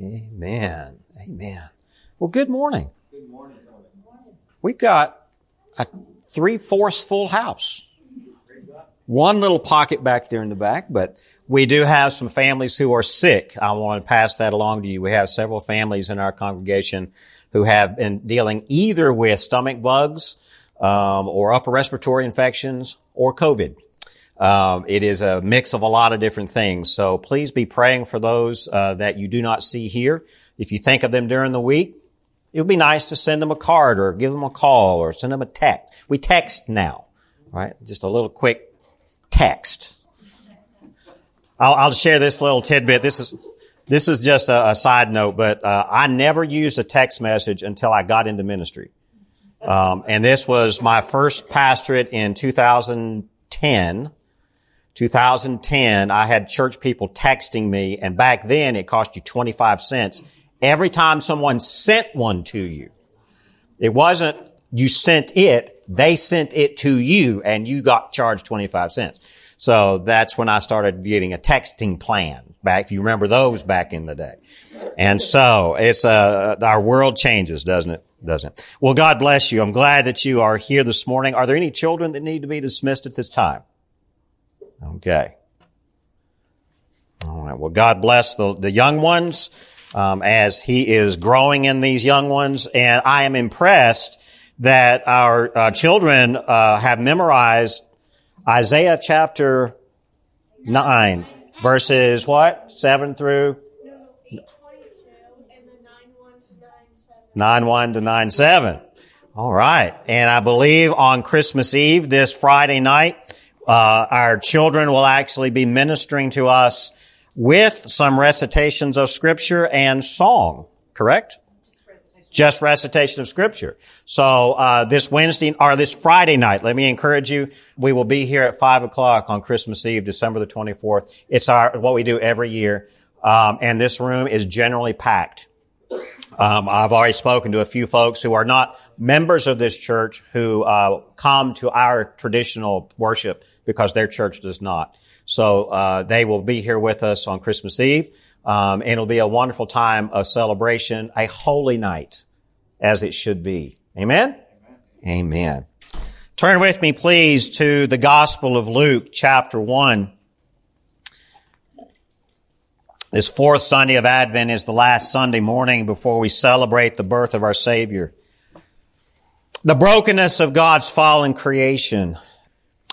Amen. Amen. Well, good morning. Good morning. We've got a three-fourths full house. One little pocket back there in the back, but we do have some families who are sick. I want to pass that along to you. We have several families in our congregation who have been dealing either with stomach bugs, um, or upper respiratory infections or COVID. Um, it is a mix of a lot of different things. So please be praying for those uh, that you do not see here. If you think of them during the week, it would be nice to send them a card or give them a call or send them a text. We text now, right? Just a little quick text. I'll, I'll share this little tidbit. This is this is just a, a side note, but uh, I never used a text message until I got into ministry. Um, and this was my first pastorate in 2010. 2010, I had church people texting me, and back then it cost you 25 cents every time someone sent one to you. It wasn't you sent it, they sent it to you, and you got charged 25 cents. So that's when I started getting a texting plan back, if you remember those back in the day. And so it's, uh, our world changes, doesn't it? doesn't. it? Well, God bless you. I'm glad that you are here this morning. Are there any children that need to be dismissed at this time? Okay. All right. Well, God bless the, the young ones um, as He is growing in these young ones, and I am impressed that our uh, children uh, have memorized Isaiah chapter nine, verses what seven through 9-1 to 9-7. All right. And I believe on Christmas Eve, this Friday night, uh, our children will actually be ministering to us with some recitations of scripture and song, correct? Just recitation, Just recitation of scripture. So, uh, this Wednesday, or this Friday night, let me encourage you, we will be here at five o'clock on Christmas Eve, December the 24th. It's our, what we do every year. Um, and this room is generally packed. Um, I've already spoken to a few folks who are not members of this church who uh, come to our traditional worship because their church does not. So uh, they will be here with us on Christmas Eve, um, and it'll be a wonderful time of celebration, a holy night, as it should be. Amen. Amen. Amen. Turn with me, please, to the Gospel of Luke, chapter one. This fourth Sunday of Advent is the last Sunday morning before we celebrate the birth of our Savior. The brokenness of God's fallen creation,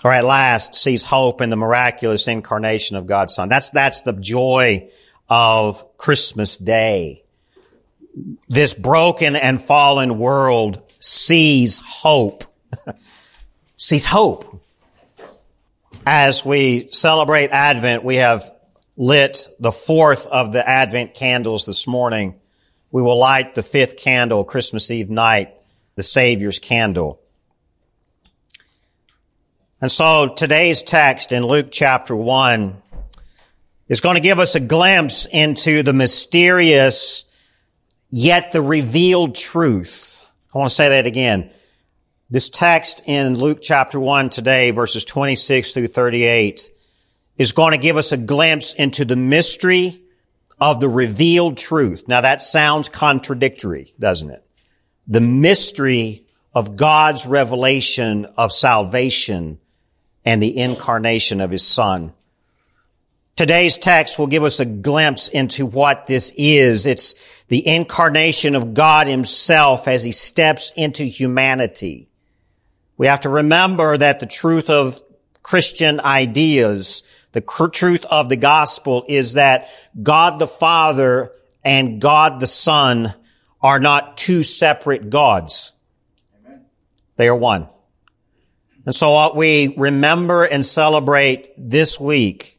or at last sees hope in the miraculous incarnation of God's Son. That's, that's the joy of Christmas Day. This broken and fallen world sees hope. sees hope. As we celebrate Advent, we have lit the fourth of the Advent candles this morning. We will light the fifth candle Christmas Eve night, the Savior's candle. And so today's text in Luke chapter one is going to give us a glimpse into the mysterious yet the revealed truth. I want to say that again. This text in Luke chapter 1 today, verses 26 through 38, is going to give us a glimpse into the mystery of the revealed truth. Now that sounds contradictory, doesn't it? The mystery of God's revelation of salvation and the incarnation of his son. Today's text will give us a glimpse into what this is. It's the incarnation of God himself as he steps into humanity. We have to remember that the truth of Christian ideas the truth of the gospel is that God the Father and God the Son are not two separate gods. Amen. They are one. And so what we remember and celebrate this week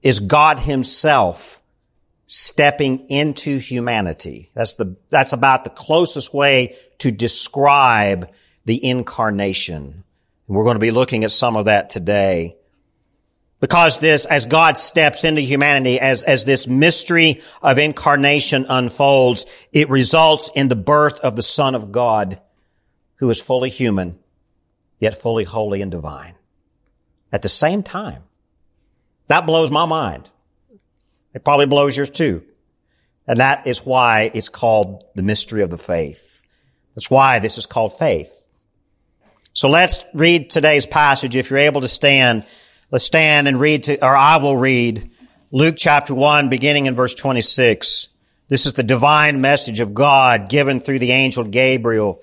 is God himself stepping into humanity. That's the, that's about the closest way to describe the incarnation. And we're going to be looking at some of that today. Because this, as God steps into humanity, as, as this mystery of incarnation unfolds, it results in the birth of the Son of God, who is fully human, yet fully holy and divine. At the same time. That blows my mind. It probably blows yours too. And that is why it's called the mystery of the faith. That's why this is called faith. So let's read today's passage. If you're able to stand, let's stand and read to, or I will read Luke chapter 1 beginning in verse 26. This is the divine message of God given through the angel Gabriel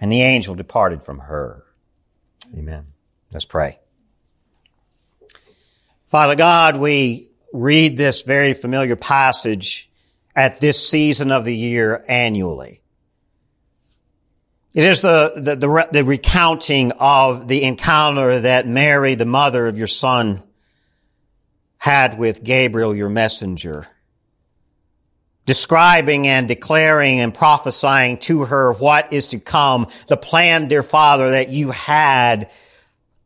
And the angel departed from her. Amen. Let's pray. Father God, we read this very familiar passage at this season of the year annually. It is the, the, the, the, recounting of the encounter that Mary, the mother of your son, had with Gabriel, your messenger, describing and declaring and prophesying to her what is to come, the plan, dear Father, that you had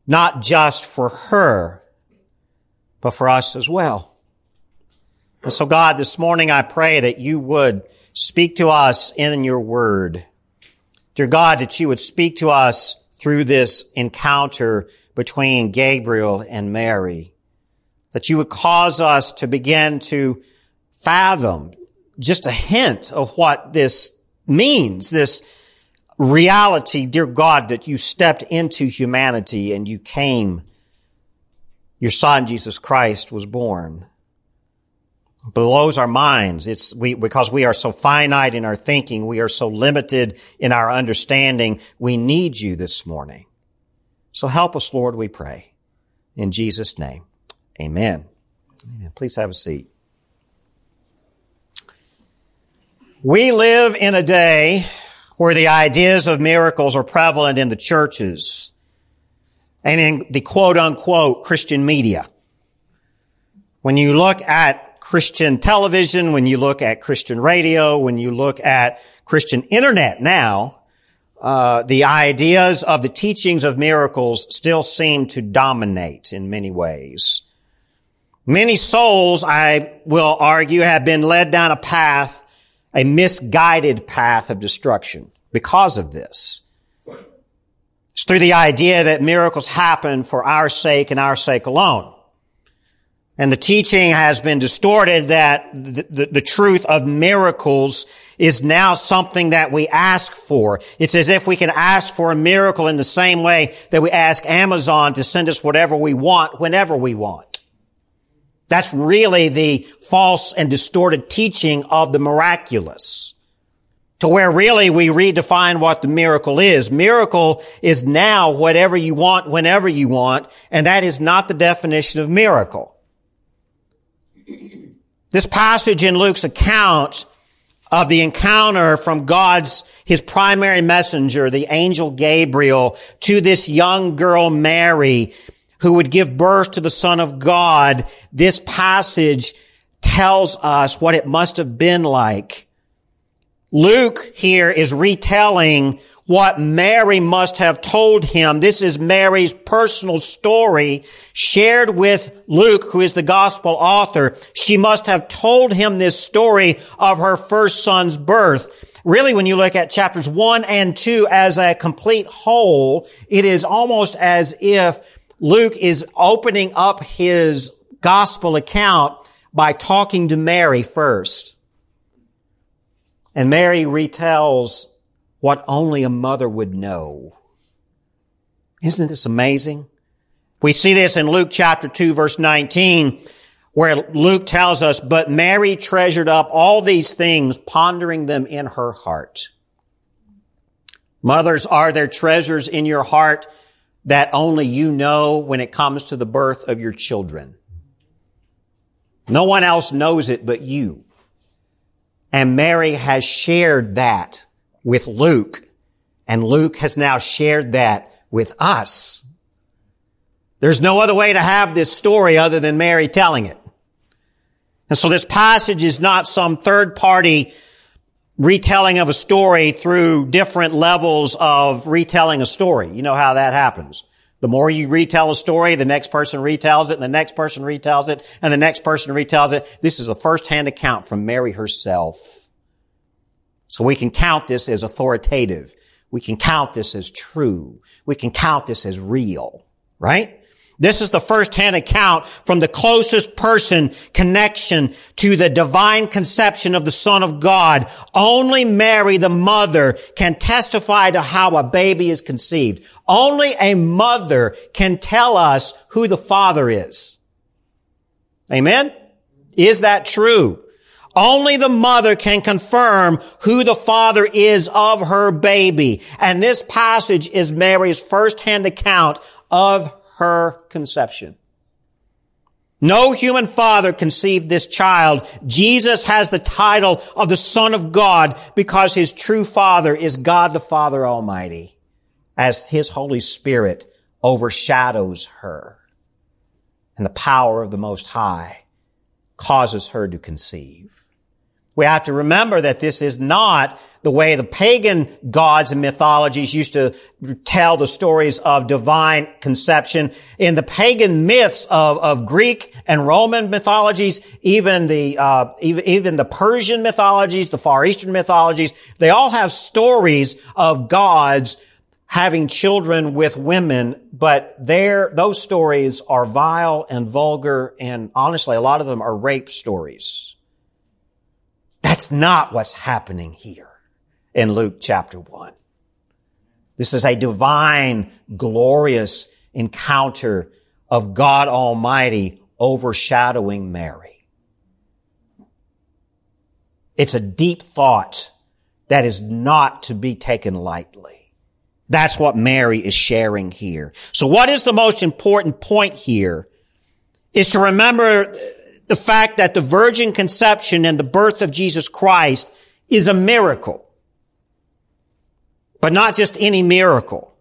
not just for her, but for us as well. And so God, this morning I pray that you would speak to us in your word. Dear God, that you would speak to us through this encounter between Gabriel and Mary. That you would cause us to begin to fathom just a hint of what this means, this reality, dear God, that you stepped into humanity and you came. Your son, Jesus Christ, was born blows our minds. It's we, because we are so finite in our thinking. We are so limited in our understanding. We need you this morning. So help us, Lord, we pray. In Jesus' name. Amen. Amen. Please have a seat. We live in a day where the ideas of miracles are prevalent in the churches and in the quote unquote Christian media. When you look at Christian television, when you look at Christian radio, when you look at Christian internet now, uh, the ideas of the teachings of miracles still seem to dominate in many ways. Many souls, I will argue, have been led down a path, a misguided path of destruction because of this. It's through the idea that miracles happen for our sake and our sake alone. And the teaching has been distorted that the, the, the, truth of miracles is now something that we ask for. It's as if we can ask for a miracle in the same way that we ask Amazon to send us whatever we want whenever we want. That's really the false and distorted teaching of the miraculous. To where really we redefine what the miracle is. Miracle is now whatever you want whenever you want, and that is not the definition of miracle. This passage in Luke's account of the encounter from God's, his primary messenger, the angel Gabriel, to this young girl Mary, who would give birth to the Son of God, this passage tells us what it must have been like. Luke here is retelling what Mary must have told him. This is Mary's personal story shared with Luke, who is the gospel author. She must have told him this story of her first son's birth. really when you look at chapters one and two as a complete whole, it is almost as if Luke is opening up his gospel account by talking to Mary first. And Mary retells what only a mother would know. Isn't this amazing? We see this in Luke chapter 2 verse 19 where Luke tells us, but Mary treasured up all these things, pondering them in her heart. Mothers, are there treasures in your heart that only you know when it comes to the birth of your children? No one else knows it but you. And Mary has shared that with Luke. And Luke has now shared that with us. There's no other way to have this story other than Mary telling it. And so this passage is not some third party retelling of a story through different levels of retelling a story. You know how that happens. The more you retell a story, the next person retells it, and the next person retells it, and the next person retells it. This is a first-hand account from Mary herself. So we can count this as authoritative. We can count this as true. We can count this as real, right? This is the first-hand account from the closest person connection to the divine conception of the Son of God. Only Mary, the mother, can testify to how a baby is conceived. Only a mother can tell us who the Father is. Amen? Is that true? Only the mother can confirm who the father is of her baby. And this passage is Mary's first-hand account of her conception. No human father conceived this child. Jesus has the title of the Son of God because his true father is God the Father Almighty as his Holy Spirit overshadows her. And the power of the Most High causes her to conceive. We have to remember that this is not the way the pagan gods and mythologies used to tell the stories of divine conception. In the pagan myths of, of Greek and Roman mythologies, even the, uh, even, even the Persian mythologies, the Far Eastern mythologies, they all have stories of gods having children with women, but there, those stories are vile and vulgar, and honestly, a lot of them are rape stories. That's not what's happening here in Luke chapter 1. This is a divine, glorious encounter of God Almighty overshadowing Mary. It's a deep thought that is not to be taken lightly. That's what Mary is sharing here. So what is the most important point here is to remember the fact that the virgin conception and the birth of Jesus Christ is a miracle. But not just any miracle.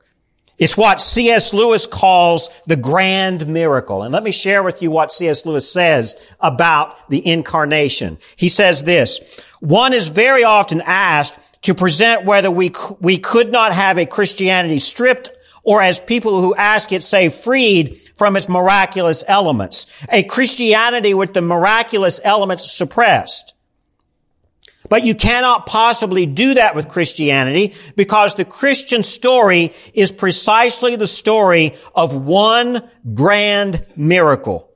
It's what C.S. Lewis calls the grand miracle. And let me share with you what C.S. Lewis says about the incarnation. He says this, one is very often asked to present whether we, we could not have a Christianity stripped or as people who ask it say freed from its miraculous elements. A Christianity with the miraculous elements suppressed. But you cannot possibly do that with Christianity because the Christian story is precisely the story of one grand miracle.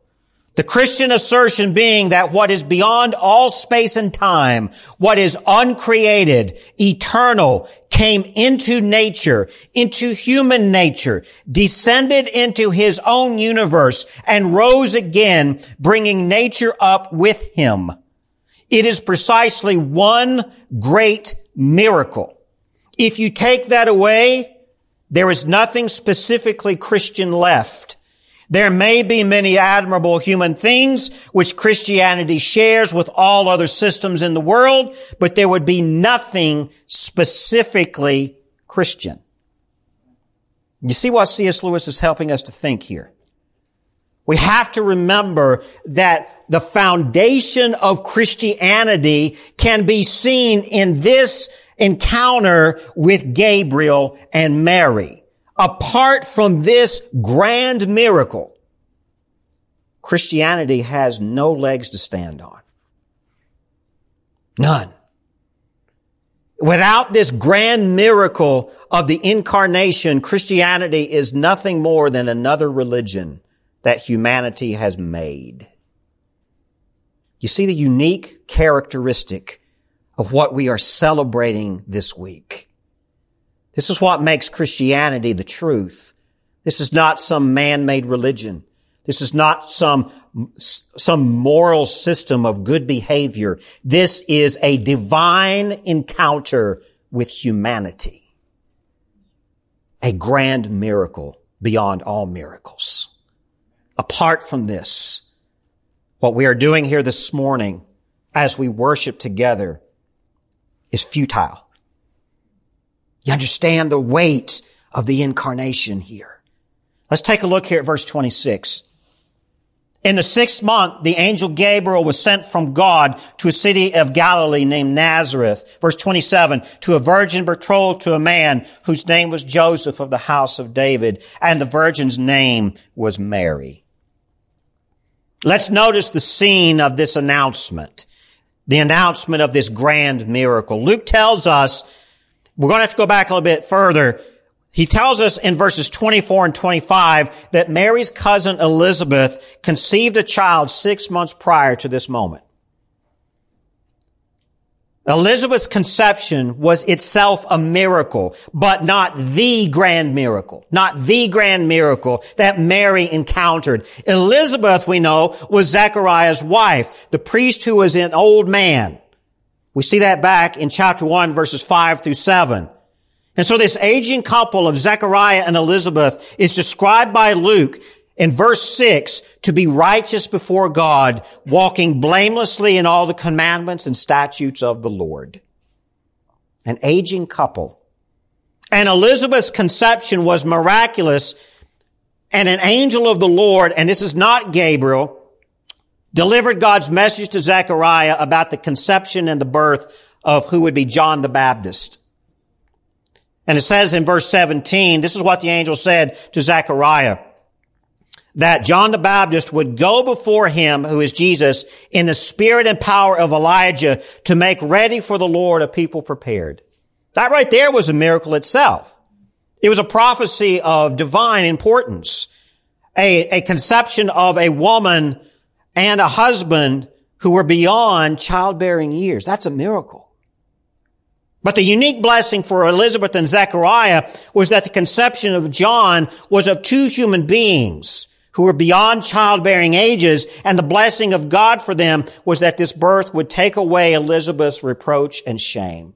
The Christian assertion being that what is beyond all space and time, what is uncreated, eternal, came into nature, into human nature, descended into his own universe, and rose again, bringing nature up with him. It is precisely one great miracle. If you take that away, there is nothing specifically Christian left. There may be many admirable human things which Christianity shares with all other systems in the world, but there would be nothing specifically Christian. You see what C.S. Lewis is helping us to think here? We have to remember that the foundation of Christianity can be seen in this encounter with Gabriel and Mary. Apart from this grand miracle, Christianity has no legs to stand on. None. Without this grand miracle of the incarnation, Christianity is nothing more than another religion that humanity has made. You see the unique characteristic of what we are celebrating this week. This is what makes Christianity the truth. This is not some man-made religion. This is not some, some moral system of good behavior. This is a divine encounter with humanity. A grand miracle beyond all miracles. Apart from this, what we are doing here this morning as we worship together is futile. You understand the weight of the incarnation here. Let's take a look here at verse 26. In the sixth month, the angel Gabriel was sent from God to a city of Galilee named Nazareth. Verse 27, to a virgin betrothed to a man whose name was Joseph of the house of David, and the virgin's name was Mary. Let's notice the scene of this announcement, the announcement of this grand miracle. Luke tells us, we're going to have to go back a little bit further, he tells us in verses 24 and 25 that Mary's cousin Elizabeth conceived a child six months prior to this moment. Elizabeth's conception was itself a miracle, but not the grand miracle, not the grand miracle that Mary encountered. Elizabeth, we know, was Zechariah's wife, the priest who was an old man. We see that back in chapter 1 verses 5 through 7. And so this aging couple of Zechariah and Elizabeth is described by Luke in verse 6 to be righteous before God, walking blamelessly in all the commandments and statutes of the Lord. An aging couple. And Elizabeth's conception was miraculous and an angel of the Lord, and this is not Gabriel, delivered God's message to Zechariah about the conception and the birth of who would be John the Baptist. And it says in verse 17, this is what the angel said to Zechariah, that John the Baptist would go before him, who is Jesus, in the spirit and power of Elijah to make ready for the Lord a people prepared. That right there was a miracle itself. It was a prophecy of divine importance, a, a conception of a woman and a husband who were beyond childbearing years. That's a miracle. But the unique blessing for Elizabeth and Zechariah was that the conception of John was of two human beings who were beyond childbearing ages, and the blessing of God for them was that this birth would take away Elizabeth's reproach and shame.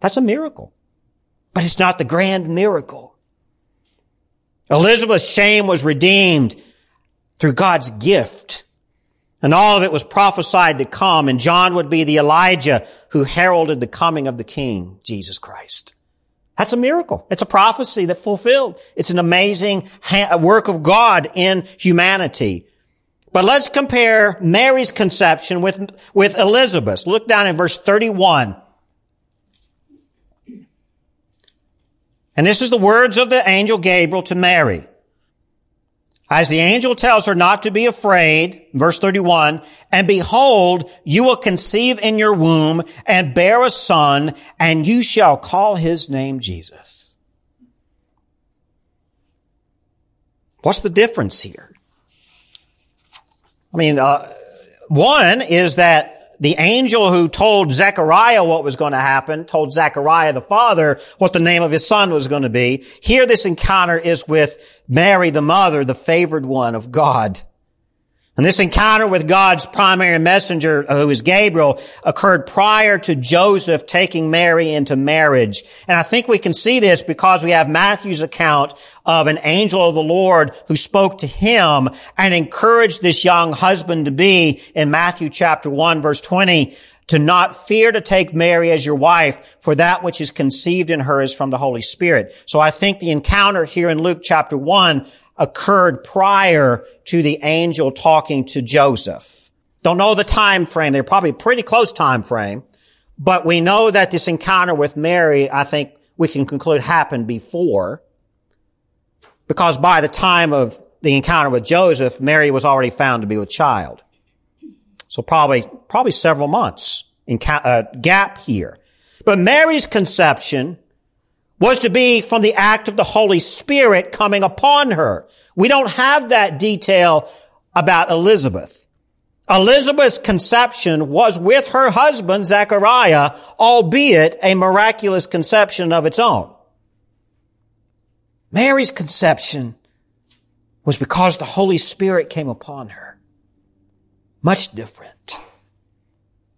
That's a miracle. But it's not the grand miracle. Elizabeth's shame was redeemed through God's gift and all of it was prophesied to come, and John would be the Elijah who heralded the coming of the King, Jesus Christ. That's a miracle. It's a prophecy that fulfilled. It's an amazing work of God in humanity. But let's compare Mary's conception with, with Elizabeth. Look down in verse 31. And this is the words of the angel Gabriel to Mary. As the angel tells her not to be afraid, verse 31, and behold, you will conceive in your womb and bear a son, and you shall call his name Jesus. What's the difference here? I mean, uh, one is that the angel who told Zechariah what was going to happen, told Zechariah the father what the name of his son was going to be. Here this encounter is with Mary, the mother, the favored one of God. And this encounter with God's primary messenger, uh, who is Gabriel, occurred prior to Joseph taking Mary into marriage. And I think we can see this because we have Matthew's account of an angel of the Lord who spoke to him and encouraged this young husband to be in Matthew chapter 1 verse 20 to not fear to take Mary as your wife, for that which is conceived in her is from the Holy Spirit. So I think the encounter here in Luke chapter 1 occurred prior to the angel talking to Joseph. Don't know the time frame. They're probably pretty close time frame, but we know that this encounter with Mary, I think we can conclude happened before because by the time of the encounter with Joseph, Mary was already found to be with child. So probably, probably several months in uh, gap here. But Mary's conception was to be from the act of the Holy Spirit coming upon her. We don't have that detail about Elizabeth. Elizabeth's conception was with her husband, Zechariah, albeit a miraculous conception of its own. Mary's conception was because the Holy Spirit came upon her. Much different.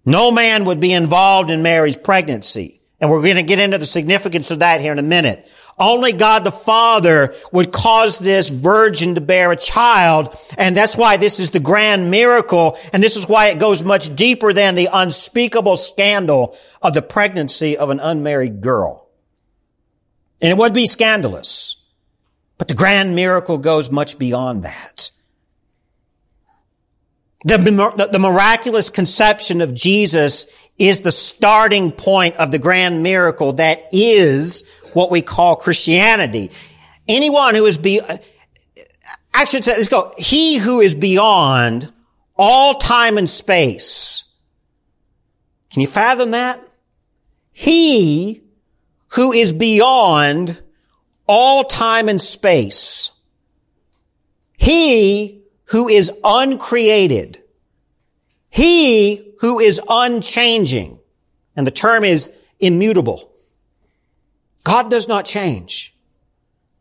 No man would be involved in Mary's pregnancy. And we're going to get into the significance of that here in a minute. Only God the Father would cause this virgin to bear a child. And that's why this is the grand miracle. And this is why it goes much deeper than the unspeakable scandal of the pregnancy of an unmarried girl. And it would be scandalous. But the grand miracle goes much beyond that. The, the, miraculous conception of Jesus is the starting point of the grand miracle that is what we call Christianity. Anyone who is be, actually, let's go. He who is beyond all time and space. Can you fathom that? He who is beyond all time and space. He who is uncreated. He who is unchanging. And the term is immutable. God does not change.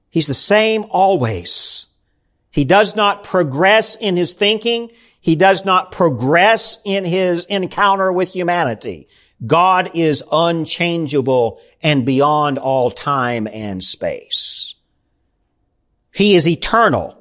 He's the same always. He does not progress in his thinking. He does not progress in his encounter with humanity. God is unchangeable and beyond all time and space. He is eternal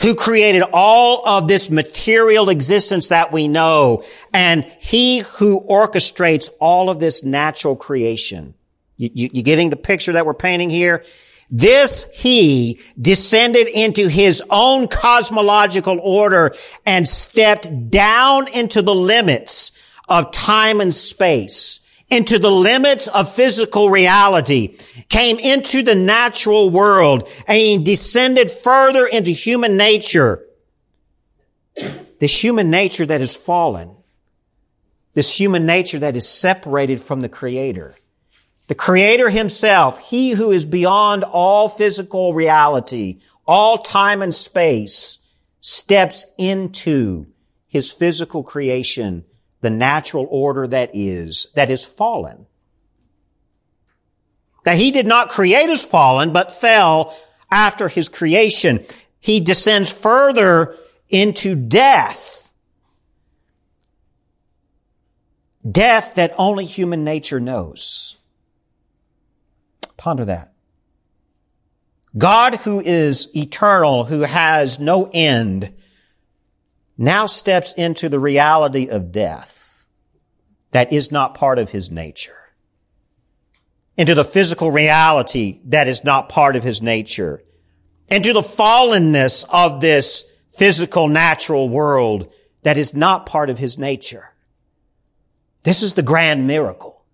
who created all of this material existence that we know, and he who orchestrates all of this natural creation. You, you, you getting the picture that we're painting here? This he descended into his own cosmological order and stepped down into the limits of time and space, into the limits of physical reality, came into the natural world and he descended further into human nature. This human nature that is fallen. This human nature that is separated from the creator. The creator himself, he who is beyond all physical reality, all time and space, steps into his physical creation, the natural order that is, that is fallen. That he did not create as fallen, but fell after his creation. He descends further into death. Death that only human nature knows. Ponder that. God who is eternal, who has no end, now steps into the reality of death that is not part of his nature into the physical reality that is not part of his nature, into the fallenness of this physical natural world that is not part of his nature. This is the grand miracle.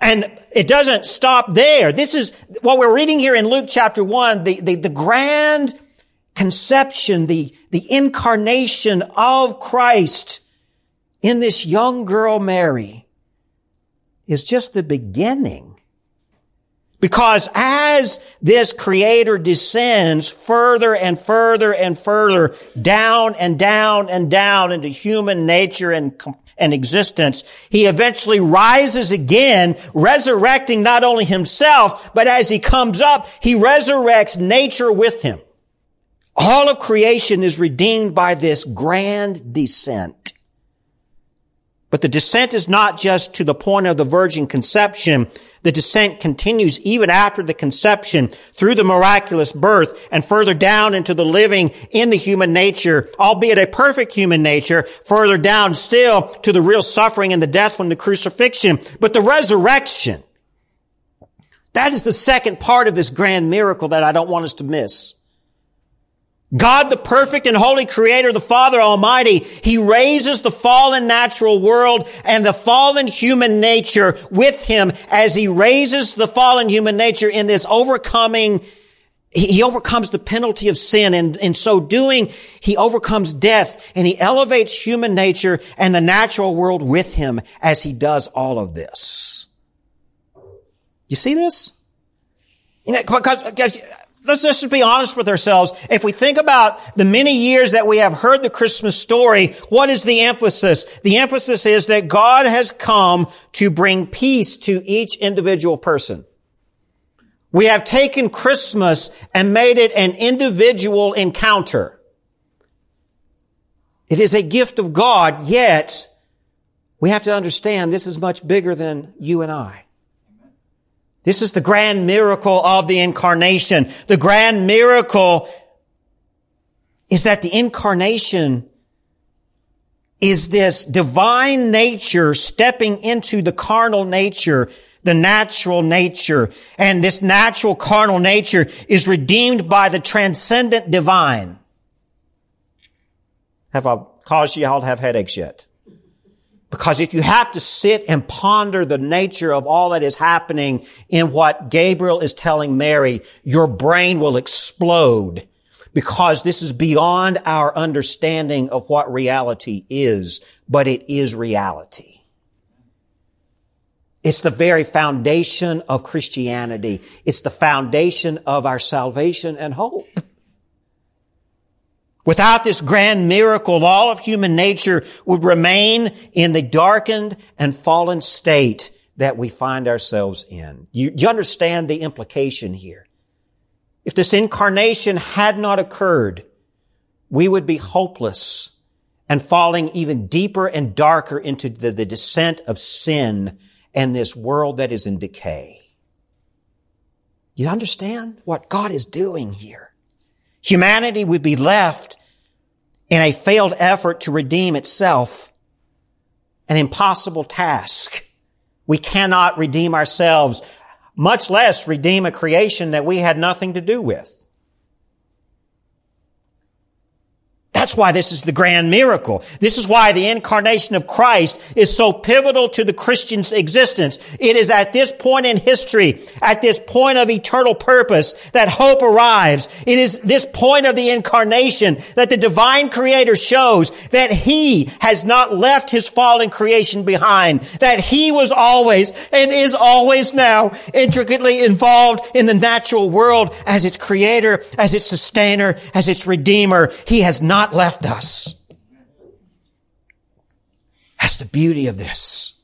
And it doesn't stop there. This is what we're reading here in Luke chapter one, the, the, the grand conception, the, the incarnation of Christ in this young girl, Mary is just the beginning. Because as this creator descends further and further and further down and down and down into human nature and, and existence, he eventually rises again, resurrecting not only himself, but as he comes up, he resurrects nature with him. All of creation is redeemed by this grand descent. But the descent is not just to the point of the virgin conception. The descent continues even after the conception through the miraculous birth and further down into the living in the human nature, albeit a perfect human nature, further down still to the real suffering and the death from the crucifixion. But the resurrection, that is the second part of this grand miracle that I don't want us to miss. God, the perfect and holy creator, the Father Almighty, He raises the fallen natural world and the fallen human nature with Him as He raises the fallen human nature in this overcoming he overcomes the penalty of sin and in so doing, he overcomes death and he elevates human nature and the natural world with him as he does all of this. You see this? You know, because, because let's just be honest with ourselves. If we think about the many years that we have heard the Christmas story, what is the emphasis? The emphasis is that God has come to bring peace to each individual person. We have taken Christmas and made it an individual encounter. It is a gift of God, yet we have to understand this is much bigger than you and I. This is the grand miracle of the incarnation. The grand miracle is that the incarnation is this divine nature stepping into the carnal nature the natural nature. And this natural carnal nature is redeemed by the transcendent divine. Have I caused y'all to have headaches yet? Because if you have to sit and ponder the nature of all that is happening in what Gabriel is telling Mary, your brain will explode because this is beyond our understanding of what reality is, but it is reality. It's the very foundation of Christianity. It's the foundation of our salvation and hope. Without this grand miracle, all of human nature would remain in the darkened and fallen state that we find ourselves in. You, you understand the implication here. If this incarnation had not occurred, we would be hopeless and falling even deeper and darker into the, the descent of sin and this world that is in decay. You understand what God is doing here? Humanity would be left in a failed effort to redeem itself, an impossible task. We cannot redeem ourselves, much less redeem a creation that we had nothing to do with. That's why this is the grand miracle. This is why the incarnation of Christ is so pivotal to the Christian's existence. It is at this point in history, at this point of eternal purpose, that hope arrives. It is this point of the incarnation that the divine creator shows that he has not left his fallen creation behind, that he was always and is always now intricately involved in the natural world as its creator, as its sustainer, as its redeemer. He has not not left us. That's the beauty of this.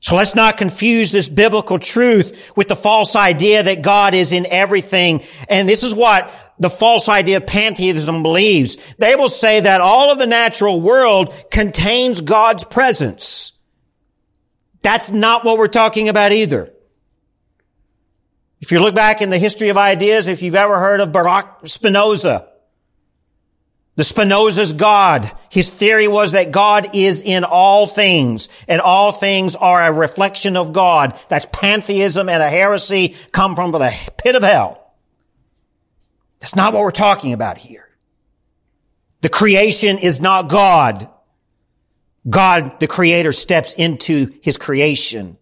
So let's not confuse this biblical truth with the false idea that God is in everything. And this is what the false idea of pantheism believes. They will say that all of the natural world contains God's presence. That's not what we're talking about either. If you look back in the history of ideas, if you've ever heard of Baruch Spinoza, the Spinoza's God, his theory was that God is in all things, and all things are a reflection of God. That's pantheism and a heresy come from the pit of hell. That's not what we're talking about here. The creation is not God. God, the creator, steps into his creation.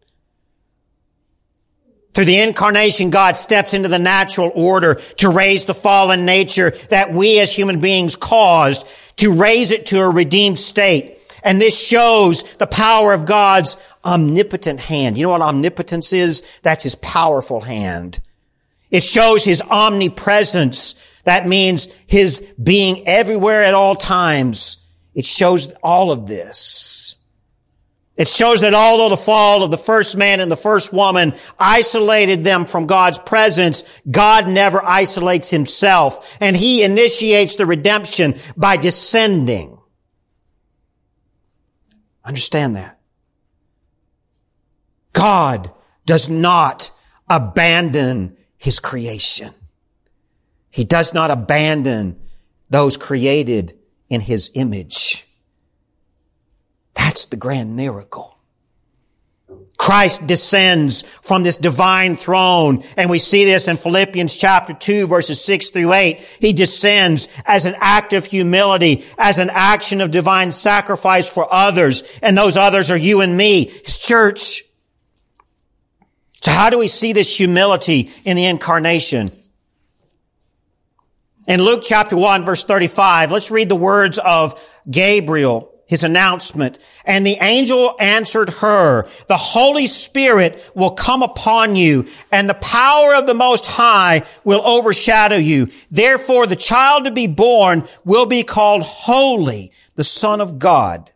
Through the incarnation, God steps into the natural order to raise the fallen nature that we as human beings caused, to raise it to a redeemed state. And this shows the power of God's omnipotent hand. You know what omnipotence is? That's his powerful hand. It shows his omnipresence. That means his being everywhere at all times. It shows all of this. It shows that although the fall of the first man and the first woman isolated them from God's presence, God never isolates himself and he initiates the redemption by descending. Understand that. God does not abandon his creation. He does not abandon those created in his image. That's the grand miracle. Christ descends from this divine throne, and we see this in Philippians chapter 2 verses 6 through 8. He descends as an act of humility, as an action of divine sacrifice for others, and those others are you and me, His church. So how do we see this humility in the incarnation? In Luke chapter 1 verse 35, let's read the words of Gabriel, his announcement. And the angel answered her, the Holy Spirit will come upon you and the power of the Most High will overshadow you. Therefore the child to be born will be called holy, the Son of God.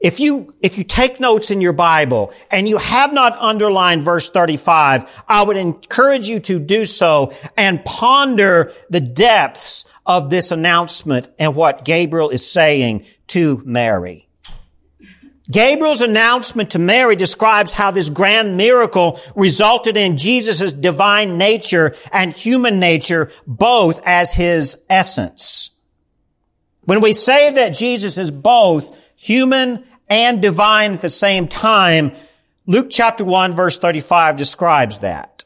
If you, if you take notes in your Bible and you have not underlined verse 35, I would encourage you to do so and ponder the depths of this announcement and what Gabriel is saying to Mary. Gabriel's announcement to Mary describes how this grand miracle resulted in Jesus' divine nature and human nature both as his essence. When we say that Jesus is both human and divine at the same time, Luke chapter 1 verse 35 describes that.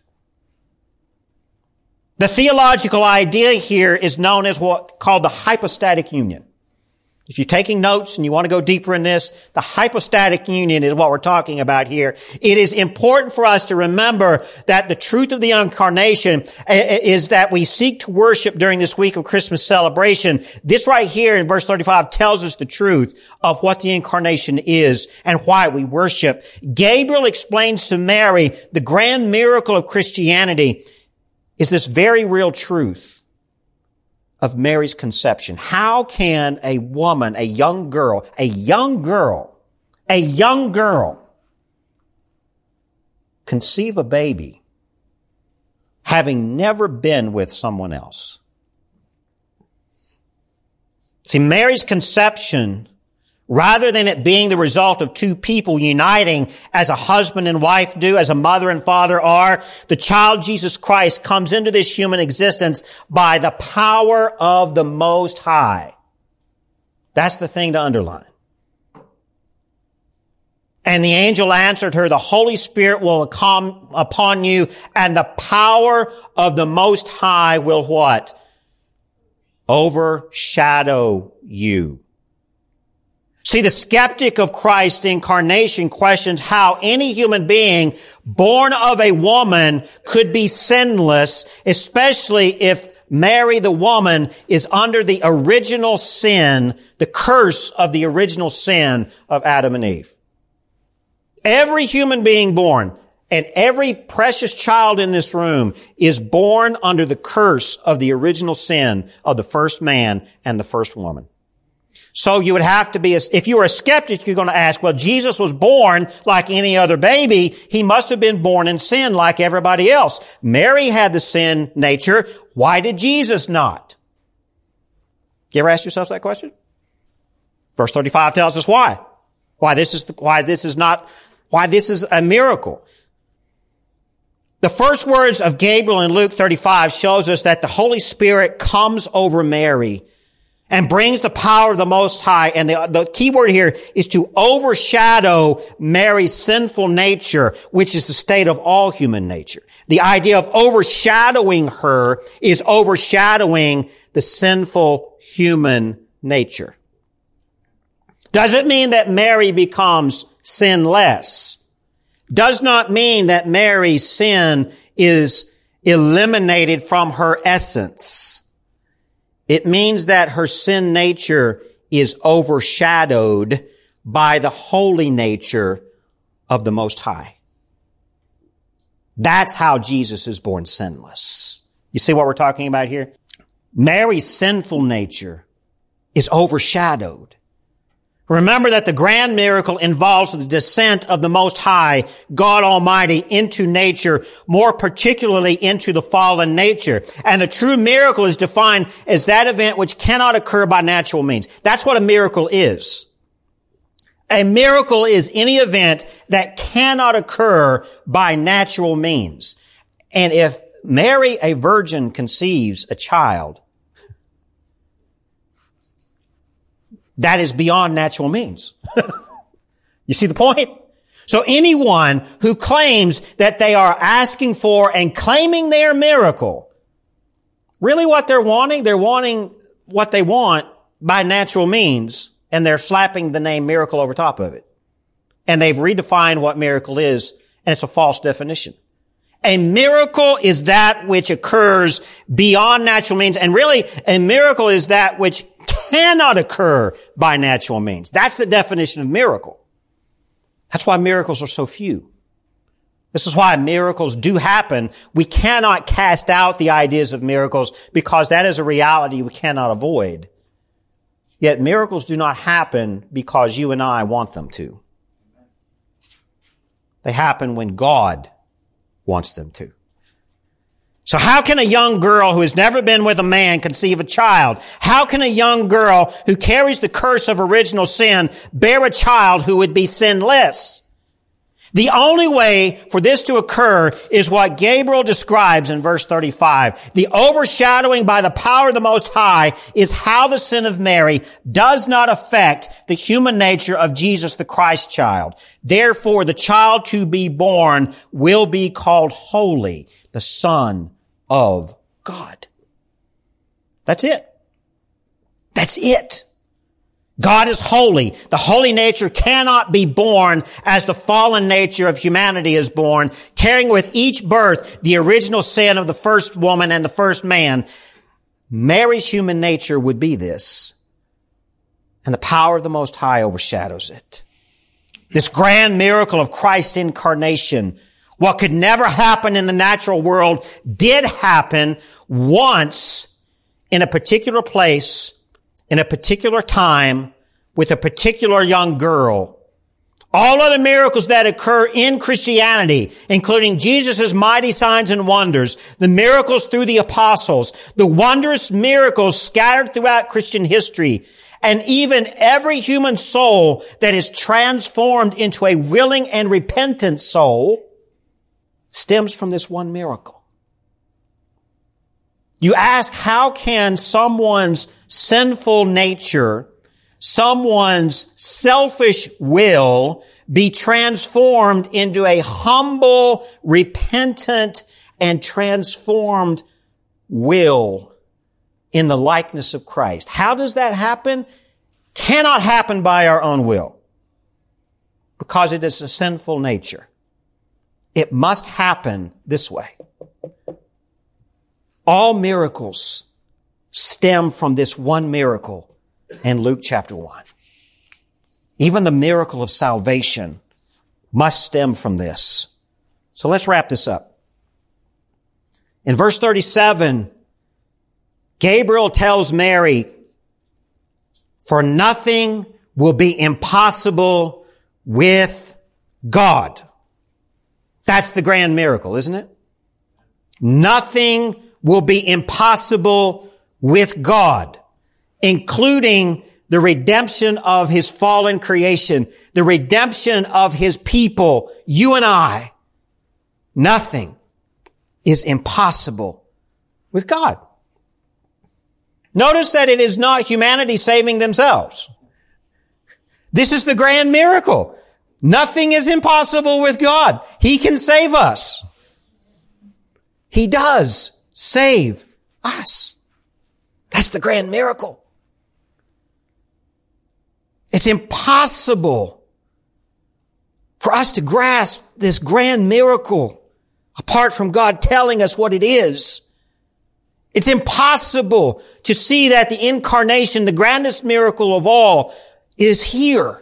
The theological idea here is known as what called the hypostatic union. If you're taking notes and you want to go deeper in this, the hypostatic union is what we're talking about here. It is important for us to remember that the truth of the incarnation eh, eh, is that we seek to worship during this week of Christmas celebration. This right here in verse 35 tells us the truth of what the incarnation is and why we worship. Gabriel explains to Mary the grand miracle of Christianity is this very real truth of Mary's conception. How can a woman, a young girl, a young girl, a young girl conceive a baby having never been with someone else? See, Mary's conception Rather than it being the result of two people uniting as a husband and wife do, as a mother and father are, the child Jesus Christ comes into this human existence by the power of the Most High. That's the thing to underline. And the angel answered her, the Holy Spirit will come upon you and the power of the Most High will what? Overshadow you. See, the skeptic of Christ's incarnation questions how any human being born of a woman could be sinless, especially if Mary, the woman, is under the original sin, the curse of the original sin of Adam and Eve. Every human being born and every precious child in this room is born under the curse of the original sin of the first man and the first woman. So you would have to be, a, if you were a skeptic, you're going to ask, well, Jesus was born like any other baby. He must have been born in sin like everybody else. Mary had the sin nature. Why did Jesus not? You ever ask yourself that question? Verse 35 tells us why. Why this is, the, why this is not, why this is a miracle. The first words of Gabriel in Luke 35 shows us that the Holy Spirit comes over Mary and brings the power of the Most High. And the, the key word here is to overshadow Mary's sinful nature, which is the state of all human nature. The idea of overshadowing her is overshadowing the sinful human nature. Does it mean that Mary becomes sinless? Does not mean that Mary's sin is eliminated from her essence. It means that her sin nature is overshadowed by the holy nature of the Most High. That's how Jesus is born sinless. You see what we're talking about here? Mary's sinful nature is overshadowed Remember that the grand miracle involves the descent of the Most High, God Almighty, into nature, more particularly into the fallen nature. And the true miracle is defined as that event which cannot occur by natural means. That's what a miracle is. A miracle is any event that cannot occur by natural means. And if Mary, a virgin, conceives a child, that is beyond natural means. you see the point? So anyone who claims that they are asking for and claiming their miracle, really what they're wanting, they're wanting what they want by natural means, and they're slapping the name miracle over top of it. And they've redefined what miracle is, and it's a false definition. A miracle is that which occurs beyond natural means. And really, a miracle is that which cannot occur by natural means. That's the definition of miracle. That's why miracles are so few. This is why miracles do happen. We cannot cast out the ideas of miracles because that is a reality we cannot avoid. Yet miracles do not happen because you and I want them to. They happen when God wants them to. So how can a young girl who has never been with a man conceive a child? How can a young girl who carries the curse of original sin bear a child who would be sinless? The only way for this to occur is what Gabriel describes in verse 35. The overshadowing by the power of the Most High is how the sin of Mary does not affect the human nature of Jesus the Christ child. Therefore, the child to be born will be called holy, the Son of God. That's it. That's it. God is holy. The holy nature cannot be born as the fallen nature of humanity is born, carrying with each birth the original sin of the first woman and the first man. Mary's human nature would be this. And the power of the Most High overshadows it. This grand miracle of Christ's incarnation, what could never happen in the natural world, did happen once in a particular place in a particular time with a particular young girl. All other miracles that occur in Christianity, including Jesus' mighty signs and wonders, the miracles through the apostles, the wondrous miracles scattered throughout Christian history, and even every human soul that is transformed into a willing and repentant soul stems from this one miracle. You ask, how can someone's sinful nature, someone's selfish will be transformed into a humble, repentant, and transformed will in the likeness of Christ? How does that happen? Cannot happen by our own will because it is a sinful nature. It must happen this way. All miracles stem from this one miracle in Luke chapter 1. Even the miracle of salvation must stem from this. So let's wrap this up. In verse 37, Gabriel tells Mary, for nothing will be impossible with God. That's the grand miracle, isn't it? Nothing will be impossible with God, including the redemption of his fallen creation, the redemption of his people, you and I. Nothing is impossible with God. Notice that it is not humanity saving themselves. This is the grand miracle. Nothing is impossible with God. He can save us. He does save us. That's the grand miracle. It's impossible for us to grasp this grand miracle apart from God telling us what it is. It's impossible to see that the incarnation, the grandest miracle of all, is here.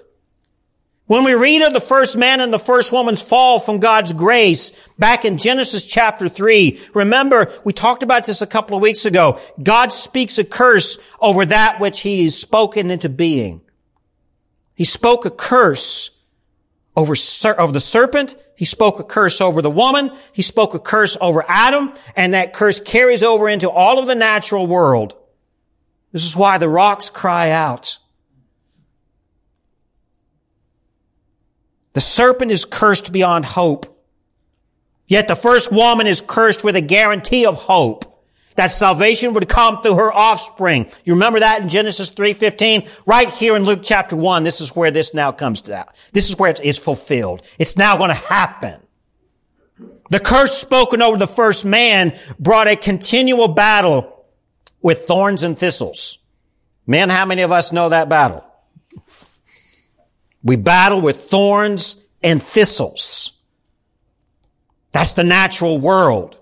When we read of the first man and the first woman's fall from God's grace back in Genesis chapter 3, remember, we talked about this a couple of weeks ago. God speaks a curse over that which he has spoken into being. He spoke a curse over, over the serpent. He spoke a curse over the woman. He spoke a curse over Adam. And that curse carries over into all of the natural world. This is why the rocks cry out. The serpent is cursed beyond hope. Yet the first woman is cursed with a guarantee of hope that salvation would come through her offspring. You remember that in Genesis 3:15? Right here in Luke chapter 1, this is where this now comes to that. This is where it is fulfilled. It's now going to happen. The curse spoken over the first man brought a continual battle with thorns and thistles. Men, how many of us know that battle? We battle with thorns and thistles. That's the natural world.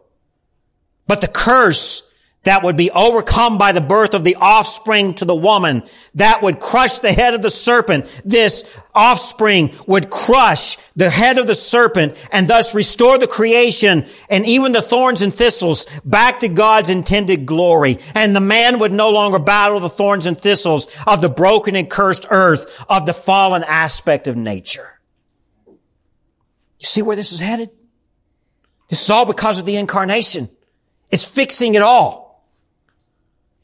But the curse that would be overcome by the birth of the offspring to the woman that would crush the head of the serpent. This offspring would crush the head of the serpent and thus restore the creation and even the thorns and thistles back to God's intended glory. And the man would no longer battle the thorns and thistles of the broken and cursed earth of the fallen aspect of nature. You see where this is headed? This is all because of the incarnation. It's fixing it all.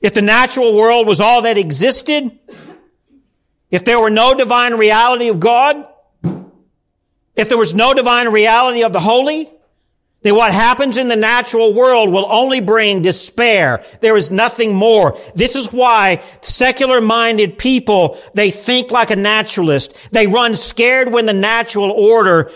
If the natural world was all that existed, if there were no divine reality of God, if there was no divine reality of the holy, then what happens in the natural world will only bring despair. There is nothing more. This is why secular minded people, they think like a naturalist. They run scared when the natural order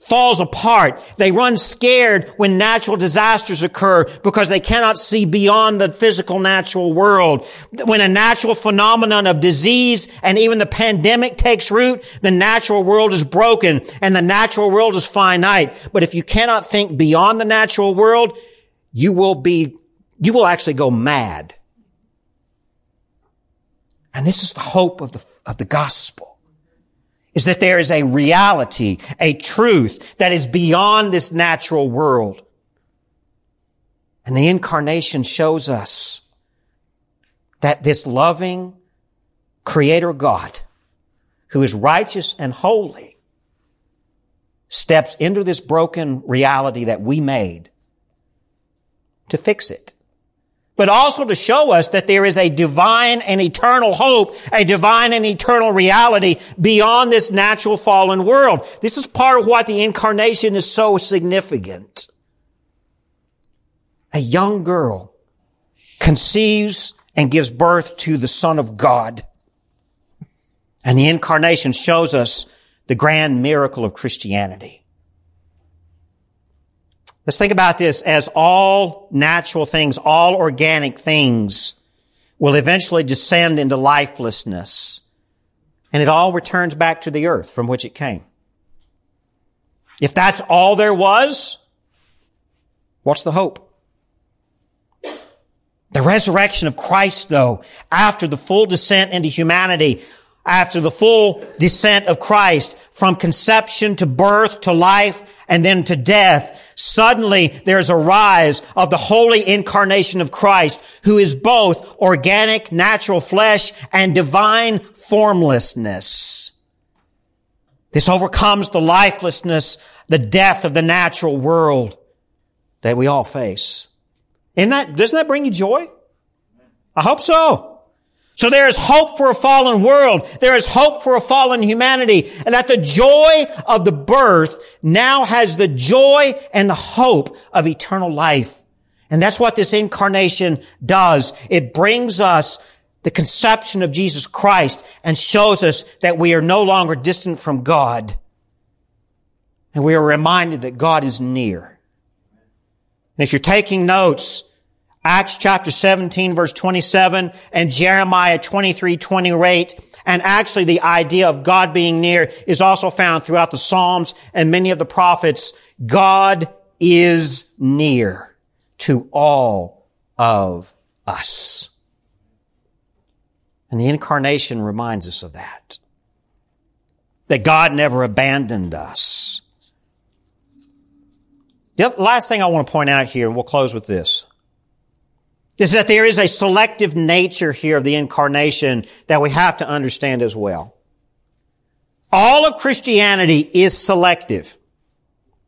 falls apart. They run scared when natural disasters occur because they cannot see beyond the physical natural world. When a natural phenomenon of disease and even the pandemic takes root, the natural world is broken and the natural world is finite. But if you cannot think beyond the natural world, you will be, you will actually go mad. And this is the hope of the, of the gospel is that there is a reality, a truth that is beyond this natural world. And the incarnation shows us that this loving creator God, who is righteous and holy, steps into this broken reality that we made to fix it but also to show us that there is a divine and eternal hope, a divine and eternal reality beyond this natural fallen world. This is part of what the incarnation is so significant. A young girl conceives and gives birth to the Son of God. And the incarnation shows us the grand miracle of Christianity. Let's think about this as all natural things, all organic things will eventually descend into lifelessness. And it all returns back to the earth from which it came. If that's all there was, what's the hope? The resurrection of Christ, though, after the full descent into humanity, after the full descent of Christ from conception to birth to life and then to death, suddenly there's a rise of the holy incarnation of Christ who is both organic, natural flesh and divine formlessness. This overcomes the lifelessness, the death of the natural world that we all face. Isn't that, doesn't that bring you joy? I hope so. So there is hope for a fallen world. There is hope for a fallen humanity. And that the joy of the birth now has the joy and the hope of eternal life. And that's what this incarnation does. It brings us the conception of Jesus Christ and shows us that we are no longer distant from God. And we are reminded that God is near. And if you're taking notes, Acts chapter 17 verse 27 and Jeremiah 23, 28. And actually the idea of God being near is also found throughout the Psalms and many of the prophets. God is near to all of us. And the incarnation reminds us of that. That God never abandoned us. The last thing I want to point out here, and we'll close with this is that there is a selective nature here of the incarnation that we have to understand as well. All of Christianity is selective.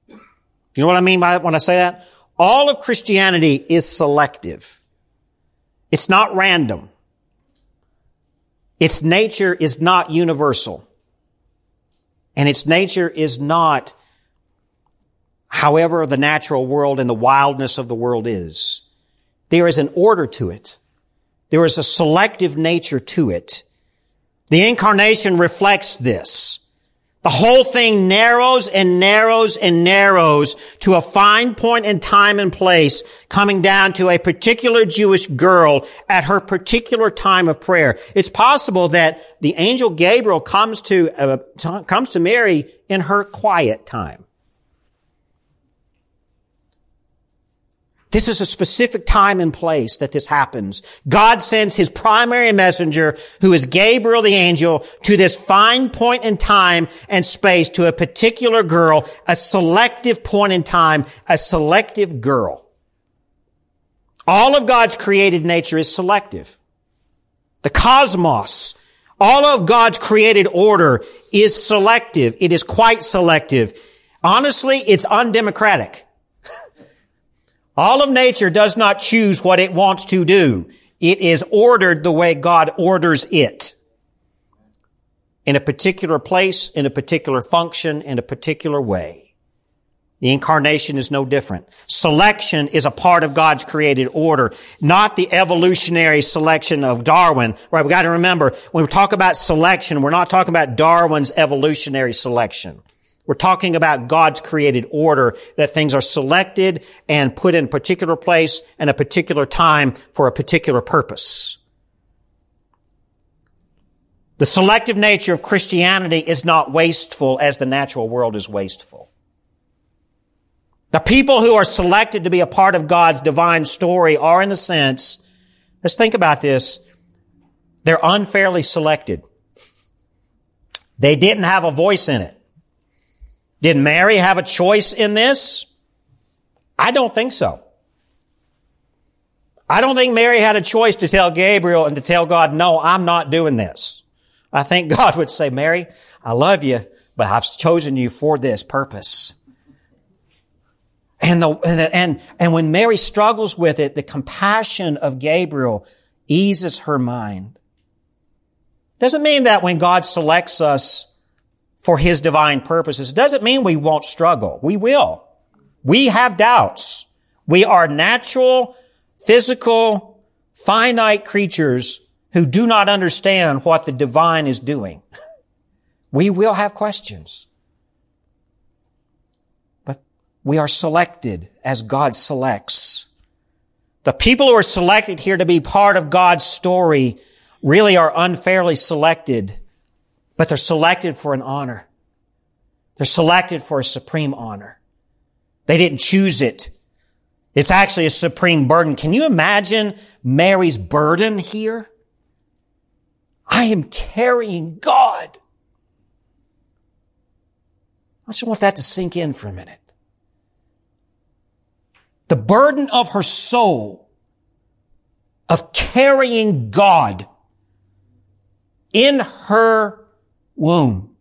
You know what I mean by when I say that? All of Christianity is selective. It's not random. Its nature is not universal. And its nature is not however the natural world and the wildness of the world is. There is an order to it. There is a selective nature to it. The incarnation reflects this. The whole thing narrows and narrows and narrows to a fine point in time and place, coming down to a particular Jewish girl at her particular time of prayer. It's possible that the angel Gabriel comes to, uh, comes to Mary in her quiet time. This is a specific time and place that this happens. God sends his primary messenger, who is Gabriel the angel, to this fine point in time and space to a particular girl, a selective point in time, a selective girl. All of God's created nature is selective. The cosmos, all of God's created order is selective. It is quite selective. Honestly, it's undemocratic. All of nature does not choose what it wants to do. It is ordered the way God orders it. In a particular place, in a particular function, in a particular way. The incarnation is no different. Selection is a part of God's created order, not the evolutionary selection of Darwin. Right? We got to remember, when we talk about selection, we're not talking about Darwin's evolutionary selection. We're talking about God's created order that things are selected and put in a particular place and a particular time for a particular purpose. The selective nature of Christianity is not wasteful as the natural world is wasteful. The people who are selected to be a part of God's divine story are in a sense, let's think about this, they're unfairly selected. They didn't have a voice in it. Did Mary have a choice in this? I don't think so. I don't think Mary had a choice to tell Gabriel and to tell God, no, I'm not doing this. I think God would say, Mary, I love you, but I've chosen you for this purpose. And the, and, and when Mary struggles with it, the compassion of Gabriel eases her mind. Doesn't mean that when God selects us, for His divine purposes. Doesn't mean we won't struggle. We will. We have doubts. We are natural, physical, finite creatures who do not understand what the divine is doing. we will have questions. But we are selected as God selects. The people who are selected here to be part of God's story really are unfairly selected but they're selected for an honor. They're selected for a supreme honor. They didn't choose it. It's actually a supreme burden. Can you imagine Mary's burden here? I am carrying God. I just want that to sink in for a minute. The burden of her soul of carrying God in her womb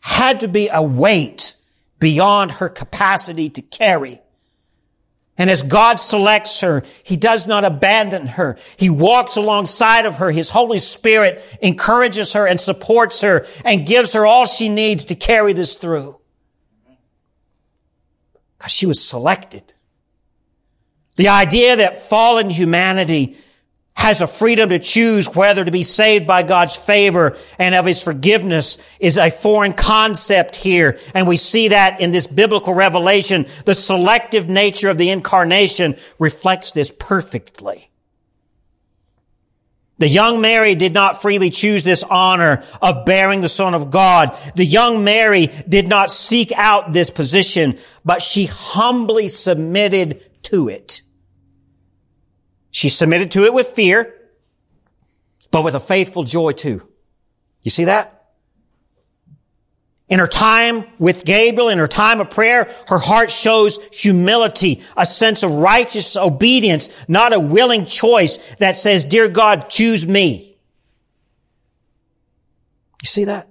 had to be a weight beyond her capacity to carry. And as God selects her, He does not abandon her. He walks alongside of her. His Holy Spirit encourages her and supports her and gives her all she needs to carry this through. Because she was selected. The idea that fallen humanity has a freedom to choose whether to be saved by God's favor and of His forgiveness is a foreign concept here. And we see that in this biblical revelation. The selective nature of the incarnation reflects this perfectly. The young Mary did not freely choose this honor of bearing the Son of God. The young Mary did not seek out this position, but she humbly submitted to it. She submitted to it with fear, but with a faithful joy too. You see that? In her time with Gabriel, in her time of prayer, her heart shows humility, a sense of righteous obedience, not a willing choice that says, dear God, choose me. You see that?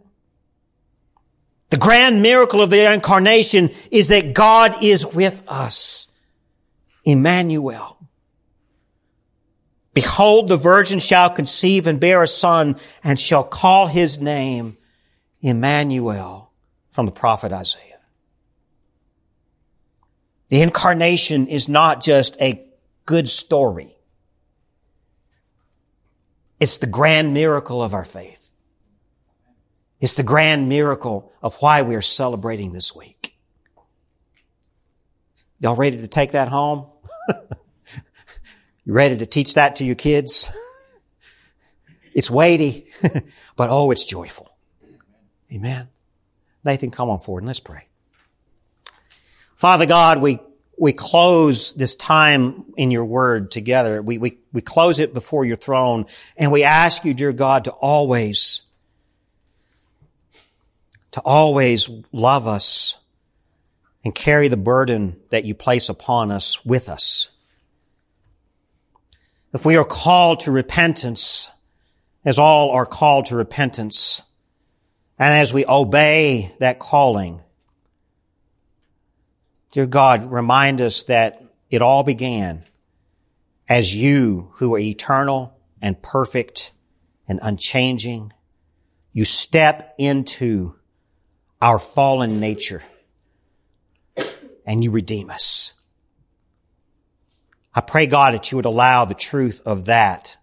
The grand miracle of the incarnation is that God is with us. Emmanuel. Behold, the virgin shall conceive and bear a son and shall call his name Emmanuel from the prophet Isaiah. The incarnation is not just a good story. It's the grand miracle of our faith. It's the grand miracle of why we are celebrating this week. Y'all ready to take that home? You ready to teach that to your kids? It's weighty, but oh, it's joyful. Amen. Nathan, come on forward and let's pray. Father God, we, we close this time in your word together. We, we, we close it before your throne and we ask you, dear God, to always, to always love us and carry the burden that you place upon us with us. If we are called to repentance, as all are called to repentance, and as we obey that calling, Dear God, remind us that it all began as you who are eternal and perfect and unchanging. You step into our fallen nature and you redeem us. I pray God that you would allow the truth of that,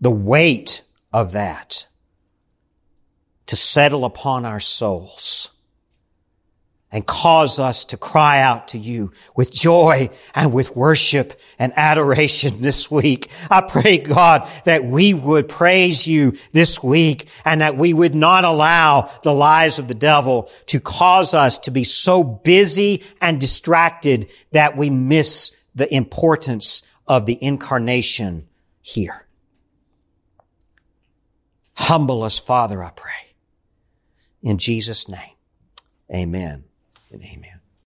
the weight of that to settle upon our souls and cause us to cry out to you with joy and with worship and adoration this week. I pray, God, that we would praise you this week and that we would not allow the lies of the devil to cause us to be so busy and distracted that we miss the importance of the incarnation here. Humble us, Father, I pray. In Jesus' name, amen and amen.